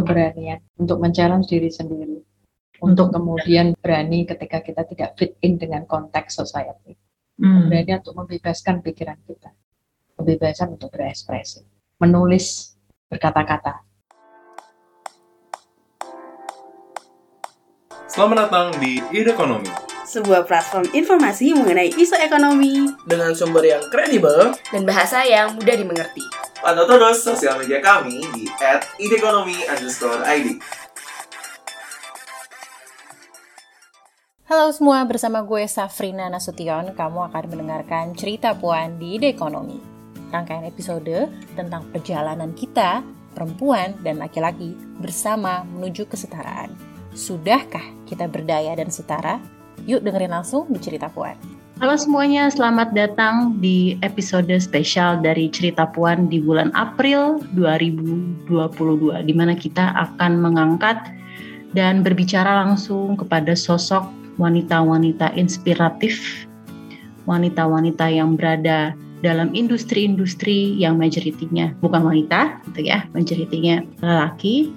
keberanian untuk men-challenge diri sendiri. Untuk kemudian berani ketika kita tidak fit in dengan konteks society. Hmm. keberanian untuk membebaskan pikiran kita. Kebebasan untuk berekspresi. Menulis berkata-kata. Selamat datang di Ide Ekonomi sebuah platform informasi mengenai isu ekonomi dengan sumber yang kredibel dan bahasa yang mudah dimengerti. Pantau terus sosial media kami di @idekonomi_id. Halo semua, bersama gue Safrina Nasution, kamu akan mendengarkan cerita Puan di Ide Ekonomi. Rangkaian episode tentang perjalanan kita, perempuan dan laki-laki bersama menuju kesetaraan. Sudahkah kita berdaya dan setara? Yuk dengerin langsung di Cerita Puan. Halo semuanya, selamat datang di episode spesial dari Cerita Puan di bulan April 2022 di mana kita akan mengangkat dan berbicara langsung kepada sosok wanita-wanita inspiratif, wanita-wanita yang berada dalam industri-industri yang majoritinya bukan wanita, gitu ya, majoritinya lelaki.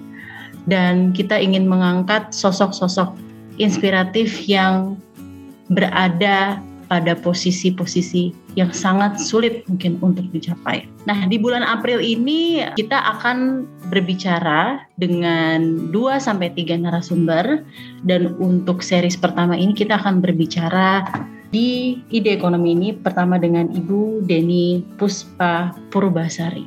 Dan kita ingin mengangkat sosok-sosok inspiratif yang berada pada posisi-posisi yang sangat sulit mungkin untuk dicapai. Nah, di bulan April ini kita akan berbicara dengan 2 sampai 3 narasumber dan untuk series pertama ini kita akan berbicara di ide ekonomi ini pertama dengan Ibu Deni Puspa Purbasari.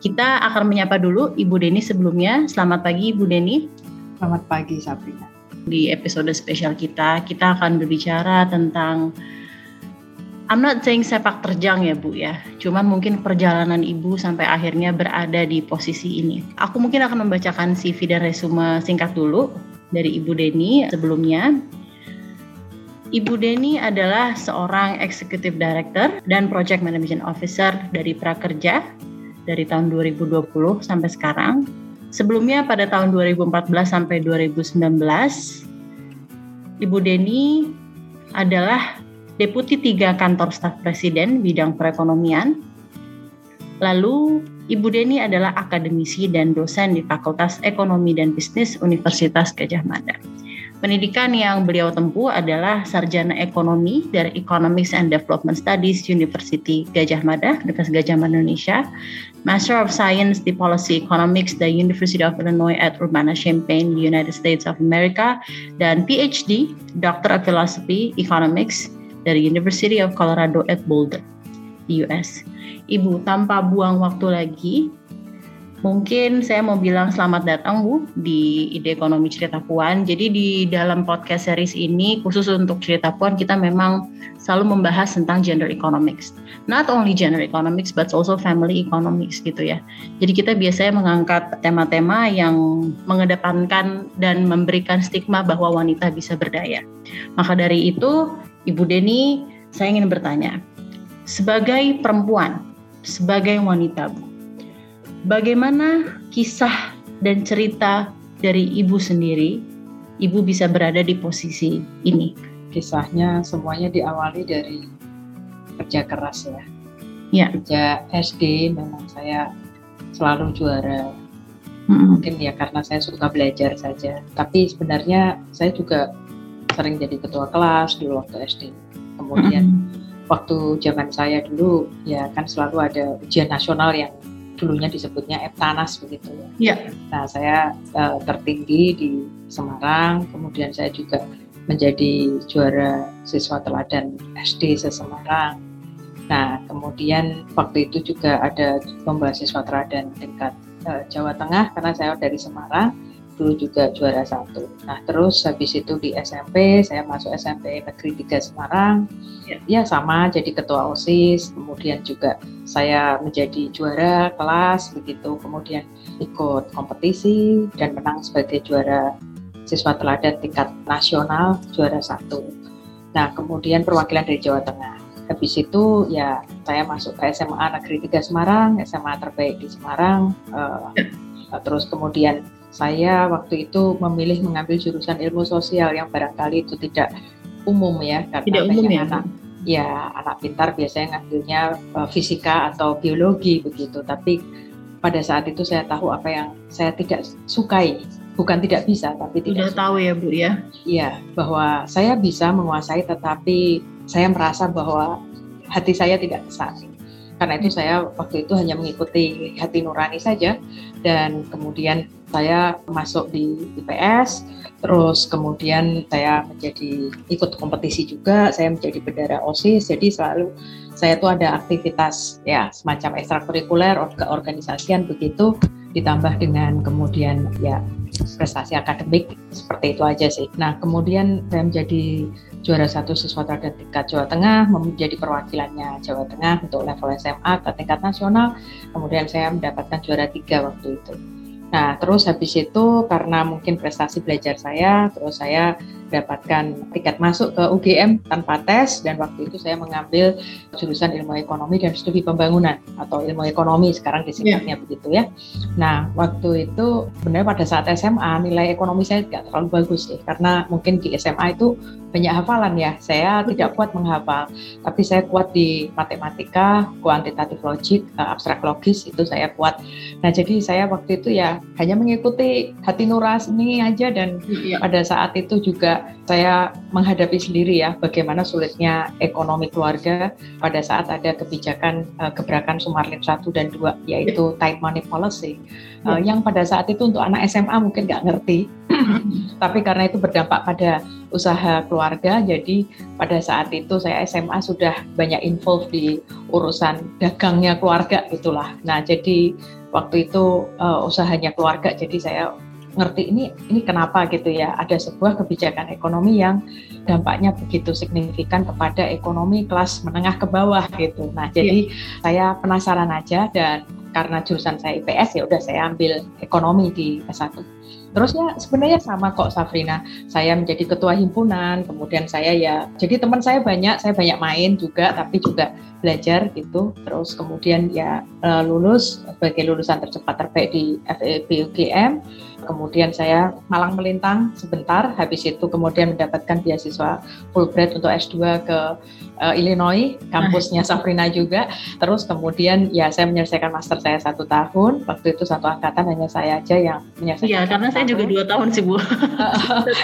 Kita akan menyapa dulu Ibu Deni sebelumnya. Selamat pagi Ibu Deni. Selamat pagi Sabrina di episode spesial kita kita akan berbicara tentang I'm not saying sepak terjang ya Bu ya, cuman mungkin perjalanan Ibu sampai akhirnya berada di posisi ini. Aku mungkin akan membacakan CV dan resume singkat dulu dari Ibu Deni sebelumnya. Ibu Deni adalah seorang Executive Director dan Project Management Officer dari Prakerja dari tahun 2020 sampai sekarang Sebelumnya pada tahun 2014 sampai 2019, Ibu Deni adalah Deputi tiga Kantor Staf Presiden bidang perekonomian. Lalu Ibu Deni adalah akademisi dan dosen di Fakultas Ekonomi dan Bisnis Universitas Gajah Mada. Pendidikan yang beliau tempuh adalah sarjana ekonomi dari Economics and Development Studies University Gajah Mada, Universitas Gajah Mada Indonesia, Master of Science di Policy Economics dari University of Illinois at Urbana-Champaign, United States of America, dan PhD, Doctor of Philosophy Economics dari University of Colorado at Boulder, US. Ibu, tanpa buang waktu lagi, Mungkin saya mau bilang selamat datang Bu di Ide Ekonomi Cerita Puan. Jadi di dalam podcast series ini khusus untuk Cerita Puan kita memang selalu membahas tentang gender economics. Not only gender economics but also family economics gitu ya. Jadi kita biasanya mengangkat tema-tema yang mengedepankan dan memberikan stigma bahwa wanita bisa berdaya. Maka dari itu Ibu Deni saya ingin bertanya, sebagai perempuan, sebagai wanita Bu, Bagaimana kisah dan cerita dari ibu sendiri, ibu bisa berada di posisi ini? Kisahnya semuanya diawali dari kerja keras ya. Ya. Kerja SD memang saya selalu juara. Mm-hmm. Mungkin ya karena saya suka belajar saja. Tapi sebenarnya saya juga sering jadi ketua kelas dulu waktu SD. Kemudian mm-hmm. waktu zaman saya dulu ya kan selalu ada ujian nasional yang dulunya disebutnya Eptanas begitu ya. Iya. Nah saya uh, tertinggi di Semarang, kemudian saya juga menjadi juara siswa teladan SD se Semarang. Nah kemudian waktu itu juga ada lomba siswa teladan tingkat uh, Jawa Tengah karena saya dari Semarang dulu juga juara satu. Nah terus habis itu di SMP saya masuk SMP Negeri 3 Semarang, ya, ya sama jadi ketua osis. Kemudian juga saya menjadi juara kelas begitu. Kemudian ikut kompetisi dan menang sebagai juara siswa teladan tingkat nasional juara satu. Nah kemudian perwakilan dari Jawa Tengah. Habis itu ya saya masuk ke SMA Negeri 3 Semarang, SMA terbaik di Semarang. Uh, terus kemudian saya waktu itu memilih mengambil jurusan ilmu sosial yang barangkali itu tidak umum ya karena tidak umum ya anak ya anak pintar biasanya ngambilnya uh, fisika atau biologi begitu tapi pada saat itu saya tahu apa yang saya tidak sukai bukan tidak bisa tapi tidak Sudah tahu ya Bu ya. Iya, bahwa saya bisa menguasai tetapi saya merasa bahwa hati saya tidak besar. Karena itu saya waktu itu hanya mengikuti hati nurani saja dan kemudian saya masuk di IPS, terus kemudian saya menjadi ikut kompetisi juga, saya menjadi bendara OSIS, jadi selalu saya tuh ada aktivitas ya semacam ekstrakurikuler, keorganisasian begitu, ditambah dengan kemudian ya prestasi akademik seperti itu aja sih. Nah kemudian saya menjadi juara satu siswa terhadap tingkat Jawa Tengah, menjadi perwakilannya Jawa Tengah untuk level SMA ke tingkat nasional. Kemudian saya mendapatkan juara tiga waktu itu. Nah, terus habis itu karena mungkin prestasi belajar saya, terus saya dapatkan tiket masuk ke UGM tanpa tes dan waktu itu saya mengambil jurusan ilmu ekonomi dan studi pembangunan atau ilmu ekonomi sekarang disingkatnya yeah. begitu ya. Nah, waktu itu sebenarnya pada saat SMA nilai ekonomi saya tidak terlalu bagus sih karena mungkin di SMA itu banyak hafalan ya. Saya tidak kuat menghafal, tapi saya kuat di matematika, kuantitatif logik, eh, abstrak logis itu saya kuat. Nah, jadi saya waktu itu ya hanya mengikuti hati nurani aja dan yeah. pada saat itu juga saya menghadapi sendiri ya bagaimana sulitnya ekonomi keluarga pada saat ada kebijakan uh, gebrakan Sumarlin 1 dan 2 yaitu tight money policy. Uh, yang pada saat itu untuk anak SMA mungkin nggak ngerti tapi karena itu berdampak pada usaha keluarga jadi pada saat itu saya SMA sudah banyak involve di urusan dagangnya keluarga itulah. Nah jadi waktu itu uh, usahanya keluarga jadi saya ngerti ini ini kenapa gitu ya ada sebuah kebijakan ekonomi yang dampaknya begitu signifikan kepada ekonomi kelas menengah ke bawah gitu. Nah, jadi yeah. saya penasaran aja dan karena jurusan saya IPS ya udah saya ambil ekonomi di S1. Terus ya sebenarnya sama kok Safrina. Saya menjadi ketua himpunan, kemudian saya ya jadi teman saya banyak, saya banyak main juga tapi juga belajar gitu. Terus kemudian ya eh, lulus sebagai lulusan tercepat terbaik di FEB UGM kemudian saya malang melintang sebentar, habis itu kemudian mendapatkan beasiswa Fulbright untuk S2 ke uh, Illinois, kampusnya Sabrina juga. Terus kemudian ya saya menyelesaikan master saya satu tahun, waktu itu satu angkatan hanya saya aja yang menyelesaikan. Iya, karena saya juga dua tahun sih Bu.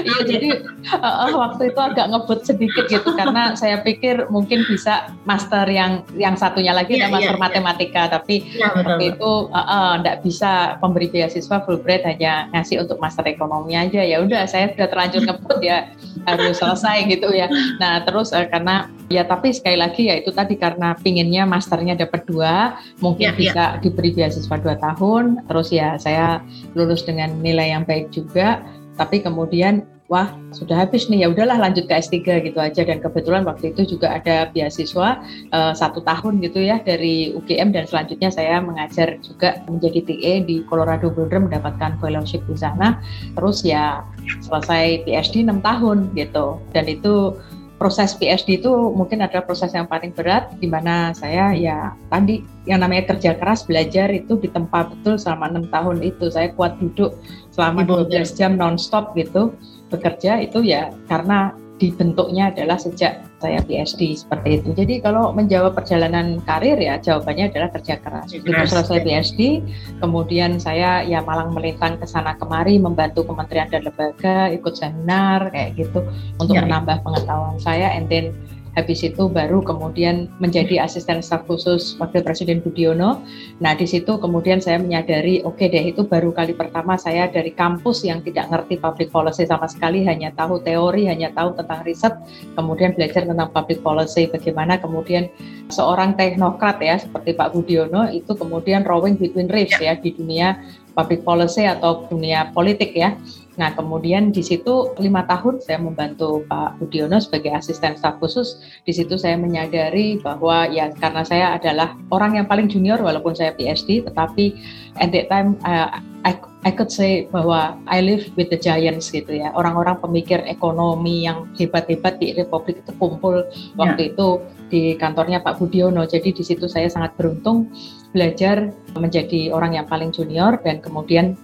Iya, jadi uh, waktu itu agak ngebut sedikit gitu, karena saya pikir mungkin bisa master yang yang satunya lagi ya, master ya, matematika, tapi ya, waktu itu enggak uh, uh, bisa pemberi beasiswa Fulbright hanya ngasih untuk master ekonomi aja. Ya udah saya sudah terlanjur ngebut ya harus selesai gitu ya. Nah terus uh, karena ya tapi sekali lagi ya itu tadi karena pinginnya masternya dapat dua mungkin ya, ya. bisa ya. diberi beasiswa dua tahun. Terus ya saya lulus dengan nilai yang baik juga. Tapi kemudian wah sudah habis nih ya udahlah lanjut ke S3 gitu aja. Dan kebetulan waktu itu juga ada beasiswa uh, satu tahun gitu ya dari UGM dan selanjutnya saya mengajar juga menjadi TA di Colorado Boulder mendapatkan fellowship di sana. Terus ya selesai PhD 6 tahun gitu. Dan itu proses PhD itu mungkin adalah proses yang paling berat di mana saya ya tadi yang namanya kerja keras belajar itu di tempat betul selama enam tahun itu. Saya kuat duduk selama 12 jam nonstop gitu bekerja itu ya karena dibentuknya adalah sejak saya PhD seperti itu. Jadi kalau menjawab perjalanan karir ya jawabannya adalah kerja keras. Itu selesai PhD, kemudian saya ya malang melintang ke sana kemari membantu kementerian dan lembaga, ikut seminar kayak gitu untuk ya, menambah pengetahuan saya and then habis itu baru kemudian menjadi asisten staf khusus Wakil Presiden Budiono. Nah di situ kemudian saya menyadari, oke okay deh itu baru kali pertama saya dari kampus yang tidak ngerti public policy sama sekali, hanya tahu teori, hanya tahu tentang riset, kemudian belajar tentang public policy, bagaimana kemudian seorang teknokrat ya seperti Pak Budiono itu kemudian rowing between reefs ya, ya di dunia public policy atau dunia politik ya. Nah, kemudian di situ lima tahun saya membantu Pak Budiono sebagai asisten staf khusus. Di situ saya menyadari bahwa ya karena saya adalah orang yang paling junior walaupun saya PhD, tetapi at that time uh, I, I could say bahwa I live with the giants gitu ya. Orang-orang pemikir ekonomi yang hebat-hebat di Republik itu kumpul waktu yeah. itu di kantornya Pak Budiono. Jadi di situ saya sangat beruntung belajar menjadi orang yang paling junior dan kemudian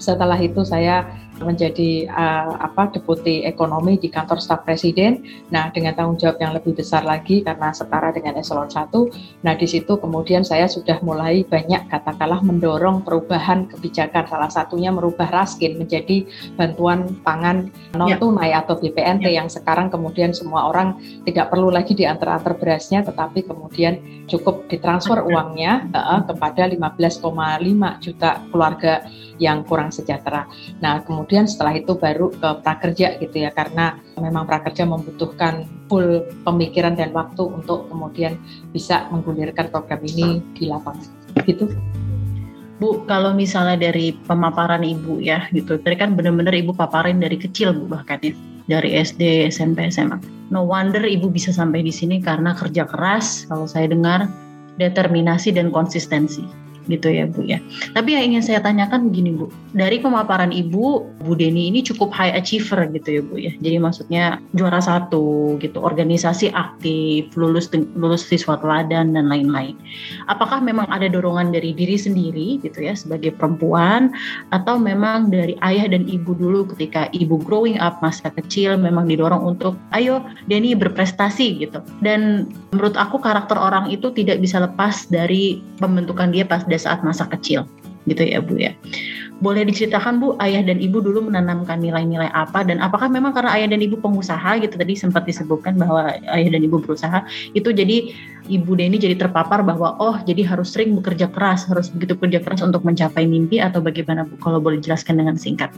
setelah itu saya menjadi uh, apa deputi ekonomi di kantor staf presiden. Nah, dengan tanggung jawab yang lebih besar lagi karena setara dengan eselon 1. Nah, di situ kemudian saya sudah mulai banyak katakanlah mendorong perubahan kebijakan. Salah satunya merubah raskin menjadi bantuan pangan non tunai ya. atau BPNT ya. yang sekarang kemudian semua orang tidak perlu lagi diantar-antar berasnya tetapi kemudian cukup ditransfer uangnya uh, kepada 15,5 juta keluarga yang kurang sejahtera. Nah, kemudian setelah itu baru ke prakerja gitu ya, karena memang prakerja membutuhkan full pemikiran dan waktu untuk kemudian bisa menggulirkan program ini di lapangan. Gitu. Bu, kalau misalnya dari pemaparan Ibu ya, gitu, tadi kan benar-benar Ibu paparin dari kecil Bu bahkan ya, dari SD, SMP, SMA. No wonder Ibu bisa sampai di sini karena kerja keras, kalau saya dengar, determinasi dan konsistensi gitu ya Bu ya. Tapi yang ingin saya tanyakan begini Bu, dari pemaparan Ibu, Bu Deni ini cukup high achiever gitu ya Bu ya. Jadi maksudnya juara satu gitu, organisasi aktif, lulus lulus siswa teladan dan lain-lain. Apakah memang ada dorongan dari diri sendiri gitu ya sebagai perempuan atau memang dari ayah dan ibu dulu ketika ibu growing up masa kecil memang didorong untuk ayo Deni berprestasi gitu. Dan menurut aku karakter orang itu tidak bisa lepas dari pembentukan dia pas saat masa kecil gitu ya Bu ya. Boleh diceritakan Bu, ayah dan ibu dulu menanamkan nilai-nilai apa dan apakah memang karena ayah dan ibu pengusaha gitu tadi sempat disebutkan bahwa ayah dan ibu berusaha itu jadi ibu Deni jadi terpapar bahwa oh jadi harus sering bekerja keras, harus begitu bekerja keras untuk mencapai mimpi atau bagaimana Bu kalau boleh jelaskan dengan singkat.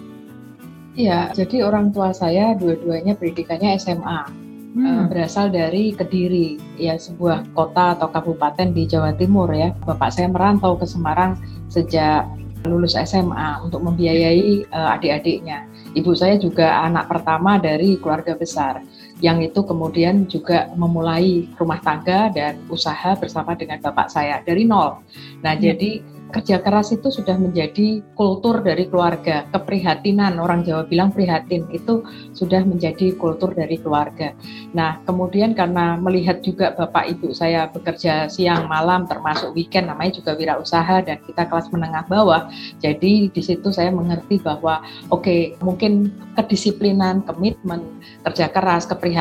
Iya, jadi orang tua saya dua-duanya pendidikannya SMA hmm. uh, berasal dari Kediri, ya sebuah kota atau kabupaten di Jawa Timur ya. Bapak saya merantau ke Semarang sejak lulus SMA untuk membiayai uh, adik-adiknya. Ibu saya juga anak pertama dari keluarga besar yang itu kemudian juga memulai rumah tangga dan usaha bersama dengan bapak saya dari nol. Nah, hmm. jadi kerja keras itu sudah menjadi kultur dari keluarga. Keprihatinan, orang Jawa bilang prihatin, itu sudah menjadi kultur dari keluarga. Nah, kemudian karena melihat juga Bapak Ibu saya bekerja siang malam, termasuk weekend, namanya juga wirausaha, dan kita kelas menengah bawah. Jadi di situ saya mengerti bahwa, oke, okay, mungkin kedisiplinan, komitmen, kerja keras, keprihatinan,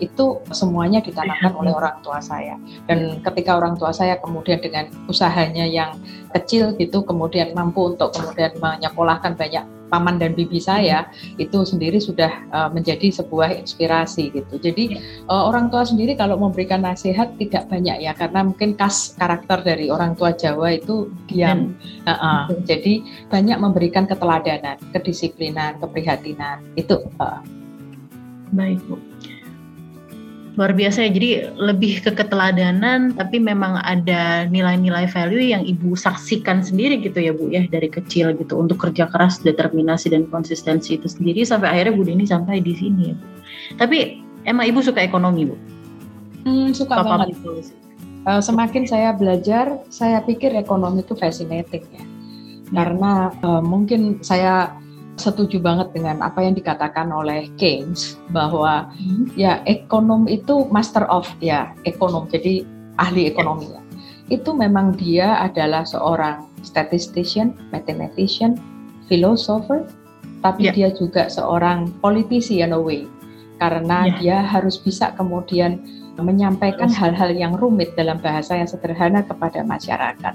itu semuanya ditanamkan oleh orang tua saya. Dan ketika orang tua saya kemudian dengan usahanya yang kecil gitu kemudian mampu untuk kemudian menyekolahkan banyak paman dan bibi saya itu sendiri sudah uh, menjadi sebuah inspirasi gitu. Jadi uh, orang tua sendiri kalau memberikan nasihat tidak banyak ya karena mungkin khas karakter dari orang tua Jawa itu diam. Uh -uh. Jadi banyak memberikan keteladanan, kedisiplinan, keprihatinan itu. Uh. Baik bu luar biasa ya. Jadi lebih ke keteladanan tapi memang ada nilai-nilai value yang ibu saksikan sendiri gitu ya bu ya dari kecil gitu. Untuk kerja keras determinasi dan konsistensi itu sendiri. Sampai akhirnya bu Deni sampai di sini ya bu. Tapi emang ibu suka ekonomi bu? Hmm, suka Papa banget. Uh, semakin saya belajar saya pikir ekonomi itu fascinating ya, ya. karena uh, mungkin saya setuju banget dengan apa yang dikatakan oleh Keynes bahwa hmm. ya ekonom itu master of ya ekonom jadi ahli ekonomi ya. Itu memang dia adalah seorang statistician, mathematician, philosopher, tapi yeah. dia juga seorang politisi in a way karena yeah. dia harus bisa kemudian menyampaikan hal-hal yang rumit dalam bahasa yang sederhana kepada masyarakat.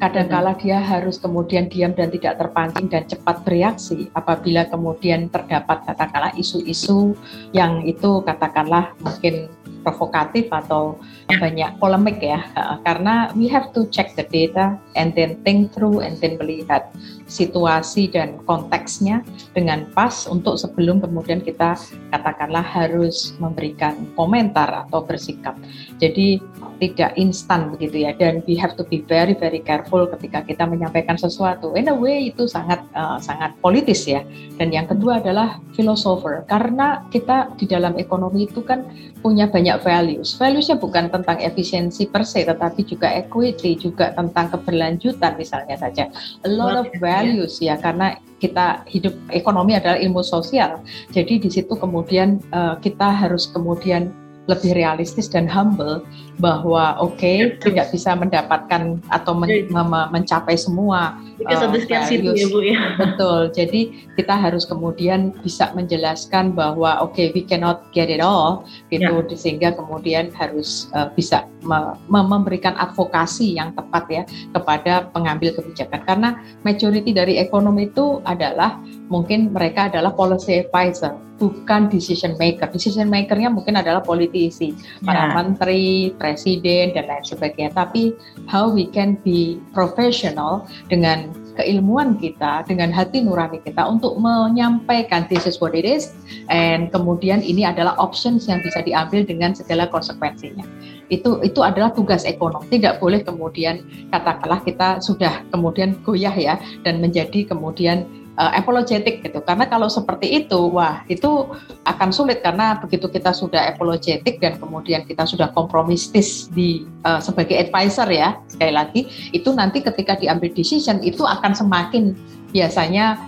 Kadangkala dia harus kemudian diam dan tidak terpancing dan cepat bereaksi apabila kemudian terdapat katakanlah isu-isu yang itu katakanlah mungkin provokatif atau banyak polemik ya karena we have to check the data and then think through and then melihat situasi dan konteksnya dengan pas untuk sebelum kemudian kita katakanlah harus memberikan komentar atau bersikap. Jadi tidak instan begitu ya dan we have to be very very careful ketika kita menyampaikan sesuatu. In a way itu sangat uh, sangat politis ya. Dan yang kedua adalah philosopher karena kita di dalam ekonomi itu kan punya banyak values. Valuesnya bukan tentang efisiensi per se tetapi juga equity, juga tentang keberlanjutan misalnya saja. A lot of values ya karena kita hidup ekonomi adalah ilmu sosial. Jadi di situ kemudian uh, kita harus kemudian lebih realistis dan humble bahwa oke okay, tidak bisa mendapatkan atau men mencapai semua Because uh, values. ya Bu ya. Betul. Jadi kita harus kemudian bisa menjelaskan bahwa oke okay, we cannot get it all gitu yeah. sehingga kemudian harus uh, bisa me memberikan advokasi yang tepat ya kepada pengambil kebijakan karena majority dari ekonomi itu adalah mungkin mereka adalah policy advisor bukan decision maker. Decision makernya mungkin adalah politisi, para yeah. menteri, presiden dan lain sebagainya. Tapi how we can be professional dengan keilmuan kita, dengan hati nurani kita untuk menyampaikan this is what it is, and kemudian ini adalah options yang bisa diambil dengan segala konsekuensinya. Itu itu adalah tugas ekonom. Tidak boleh kemudian katakanlah kita sudah kemudian goyah ya dan menjadi kemudian uh, apologetic gitu. Karena kalau seperti itu, wah itu akan sulit karena begitu kita sudah apologetic dan kemudian kita sudah kompromistis di uh, sebagai advisor ya sekali lagi itu nanti ketika diambil decision itu akan semakin biasanya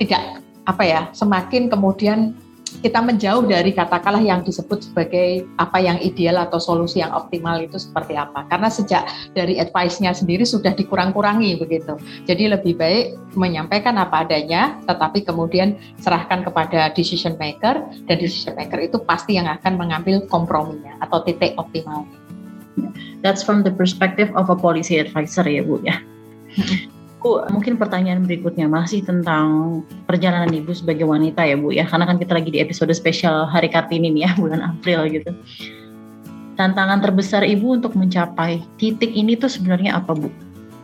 tidak apa ya semakin kemudian kita menjauh dari katakanlah yang disebut sebagai apa yang ideal atau solusi yang optimal itu seperti apa. Karena sejak dari advice-nya sendiri sudah dikurang-kurangi begitu. Jadi lebih baik menyampaikan apa adanya, tetapi kemudian serahkan kepada decision maker dan decision maker itu pasti yang akan mengambil komprominya atau titik optimal. That's from the perspective of a policy advisor ya Bu ya. Bu, mungkin pertanyaan berikutnya masih tentang perjalanan Ibu sebagai wanita ya Bu ya, karena kan kita lagi di episode spesial Hari Kartini nih ya, bulan April gitu. Tantangan terbesar Ibu untuk mencapai titik ini tuh sebenarnya apa Bu?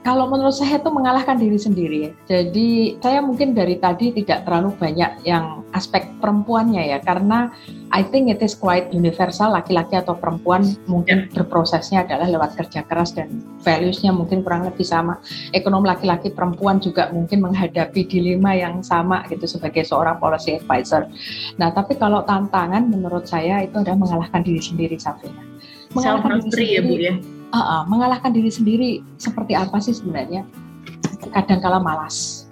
Kalau menurut saya itu mengalahkan diri sendiri. Jadi saya mungkin dari tadi tidak terlalu banyak yang aspek perempuannya ya, karena I think it is quite universal laki-laki atau perempuan mungkin yeah. berprosesnya adalah lewat kerja keras dan values-nya mungkin kurang lebih sama. Ekonom laki-laki perempuan juga mungkin menghadapi dilema yang sama gitu sebagai seorang policy advisor. Nah tapi kalau tantangan menurut saya itu adalah mengalahkan diri sendiri Safina. Mengalahkan diri sendiri, ya Bu ya uh, uh, mengalahkan diri sendiri seperti apa sih sebenarnya? Kadang kala malas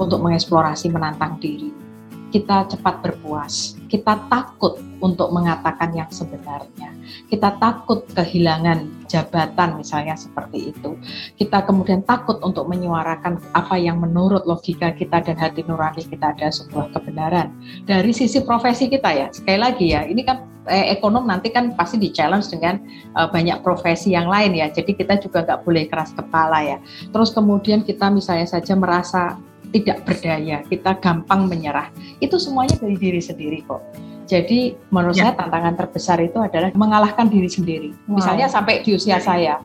untuk mengeksplorasi, menantang diri. Kita cepat berpuas. Kita takut untuk mengatakan yang sebenarnya. Kita takut kehilangan jabatan misalnya seperti itu. Kita kemudian takut untuk menyuarakan apa yang menurut logika kita dan hati nurani kita ada sebuah kebenaran. Dari sisi profesi kita ya, sekali lagi ya, ini kan eh, ekonom nanti kan pasti di challenge dengan uh, banyak profesi yang lain ya. Jadi kita juga nggak boleh keras kepala ya. Terus kemudian kita misalnya saja merasa tidak berdaya, kita gampang menyerah. Itu semuanya dari diri sendiri kok. Jadi menurut ya. saya tantangan terbesar itu adalah mengalahkan diri sendiri. Wow. Misalnya sampai di usia saya,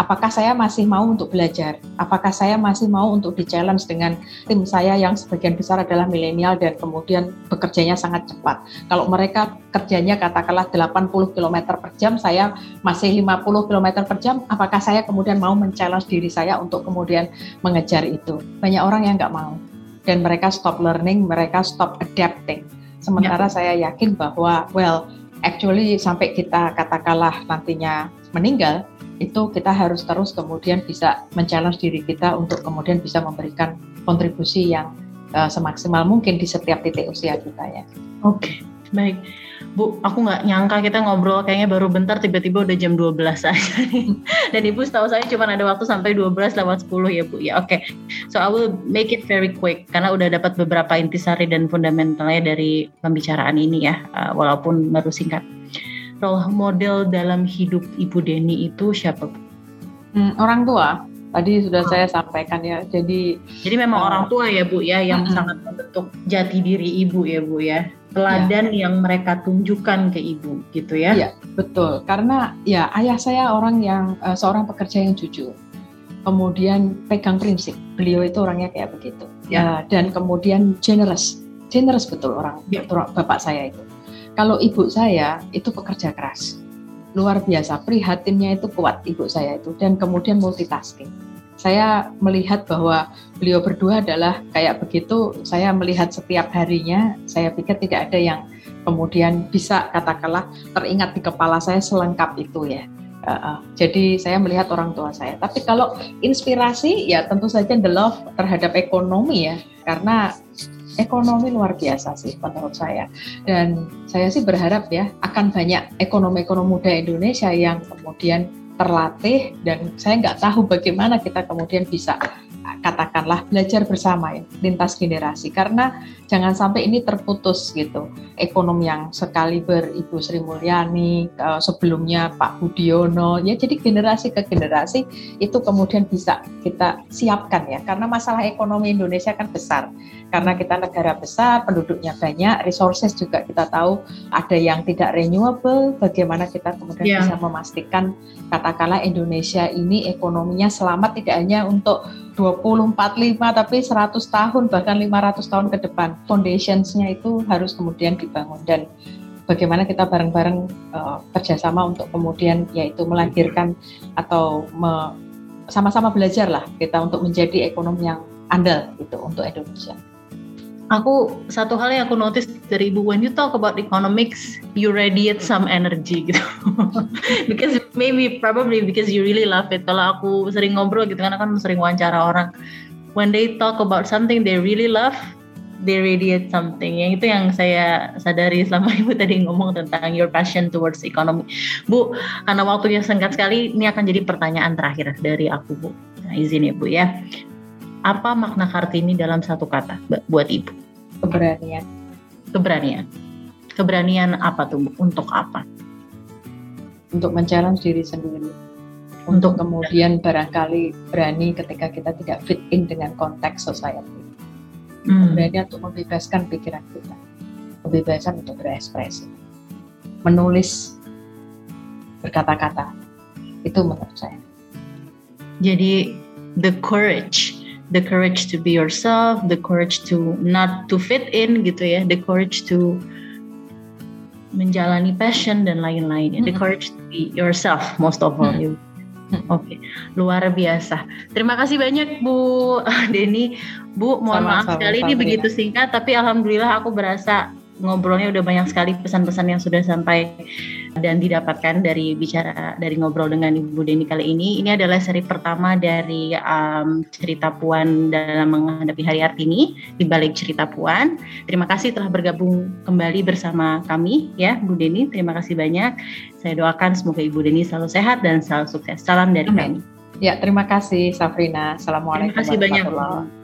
apakah saya masih mau untuk belajar? Apakah saya masih mau untuk di-challenge dengan tim saya yang sebagian besar adalah milenial dan kemudian bekerjanya sangat cepat. Kalau mereka kerjanya katakanlah 80 km per jam, saya masih 50 km per jam, apakah saya kemudian mau men-challenge diri saya untuk kemudian mengejar itu? Banyak orang yang nggak mau. Dan mereka stop learning, mereka stop adapting. Sementara ya. saya yakin bahwa, well, actually sampai kita katakanlah nantinya meninggal, itu kita harus terus kemudian bisa men-challenge diri kita untuk kemudian bisa memberikan kontribusi yang uh, semaksimal mungkin di setiap titik usia kita ya. Oke, okay, baik. Bu, aku nggak nyangka kita ngobrol kayaknya baru bentar tiba-tiba udah jam 12 aja. Dan Ibu setahu saya cuma ada waktu sampai 12 lewat 10 ya Bu. Ya oke. Okay. So I will make it very quick karena udah dapat beberapa intisari dan fundamentalnya dari pembicaraan ini ya, uh, walaupun baru singkat role model dalam hidup Ibu Deni itu siapa? Hmm, orang tua. Tadi sudah oh. saya sampaikan ya. Jadi Jadi memang uh, orang tua ya Bu ya yang uh, sangat membentuk jati diri Ibu ya Bu ya. Teladan ya. yang mereka tunjukkan ke Ibu gitu ya. Iya, betul. Karena ya ayah saya orang yang uh, seorang pekerja yang jujur. Kemudian pegang prinsip. Beliau itu orangnya kayak begitu. Ya, uh, dan kemudian generous. Generous betul orang ya. bapak saya itu kalau ibu saya itu pekerja keras, luar biasa, prihatinnya itu kuat ibu saya itu, dan kemudian multitasking. Saya melihat bahwa beliau berdua adalah kayak begitu, saya melihat setiap harinya, saya pikir tidak ada yang kemudian bisa katakanlah teringat di kepala saya selengkap itu ya. Uh, uh, jadi saya melihat orang tua saya. Tapi kalau inspirasi ya tentu saja the love terhadap ekonomi ya, karena ekonomi luar biasa sih menurut saya. Dan saya sih berharap ya akan banyak ekonomi-ekonomi muda Indonesia yang kemudian terlatih dan saya nggak tahu bagaimana kita kemudian bisa katakanlah belajar bersama ya lintas generasi. Karena jangan sampai ini terputus gitu ekonom yang sekali beribu Sri Mulyani sebelumnya Pak Budiono. Ya jadi generasi ke generasi itu kemudian bisa kita siapkan ya. Karena masalah ekonomi Indonesia kan besar. Karena kita negara besar penduduknya banyak resources juga kita tahu ada yang tidak renewable bagaimana kita kemudian yeah. bisa memastikan katakanlah Indonesia ini ekonominya selamat tidak hanya untuk 20, 45 tapi 100 tahun bahkan 500 tahun ke depan. Foundationsnya itu harus kemudian dibangun. Dan bagaimana kita bareng-bareng uh, kerjasama untuk kemudian yaitu melahirkan atau sama-sama belajar lah kita untuk menjadi ekonomi yang andal itu untuk Indonesia aku satu hal yang aku notice dari ibu when you talk about economics you radiate some energy gitu. Because maybe probably because you really love it. Kalau aku sering ngobrol gitu kan kan sering wawancara orang. When they talk about something they really love they radiate something. Yang itu yang saya sadari selama ibu tadi ngomong tentang your passion towards economy. Bu karena waktunya singkat sekali ini akan jadi pertanyaan terakhir dari aku bu. Nah, izin ya bu ya apa makna Kartini dalam satu kata buat ibu? Keberanian. Keberanian. Keberanian apa tuh? Untuk apa? Untuk mencari diri sendiri. Untuk kemudian barangkali berani ketika kita tidak fit in dengan konteks society. Hmm. Keberanian untuk membebaskan pikiran kita. Kebebasan untuk berekspresi. Menulis berkata-kata. Itu menurut saya. Jadi the courage the courage to be yourself, the courage to not to fit in gitu ya, the courage to menjalani passion dan lain-lain. Mm -hmm. The courage to be yourself most of all. Mm -hmm. Oke, okay. luar biasa. Terima kasih banyak Bu Deni. Bu, mohon sama, maaf sama, sekali sama, ini begitu singkat, tapi alhamdulillah aku berasa ngobrolnya udah banyak sekali pesan-pesan yang sudah sampai dan didapatkan dari bicara dari ngobrol dengan Ibu Deni kali ini. Ini adalah seri pertama dari um, cerita Puan dalam menghadapi hari Artini di balik cerita Puan. Terima kasih telah bergabung kembali bersama kami ya Bu Deni. Terima kasih banyak. Saya doakan semoga Ibu Deni selalu sehat dan selalu sukses. Salam dari kami. Ya, terima kasih Safrina. Assalamualaikum Terima kasih banyak.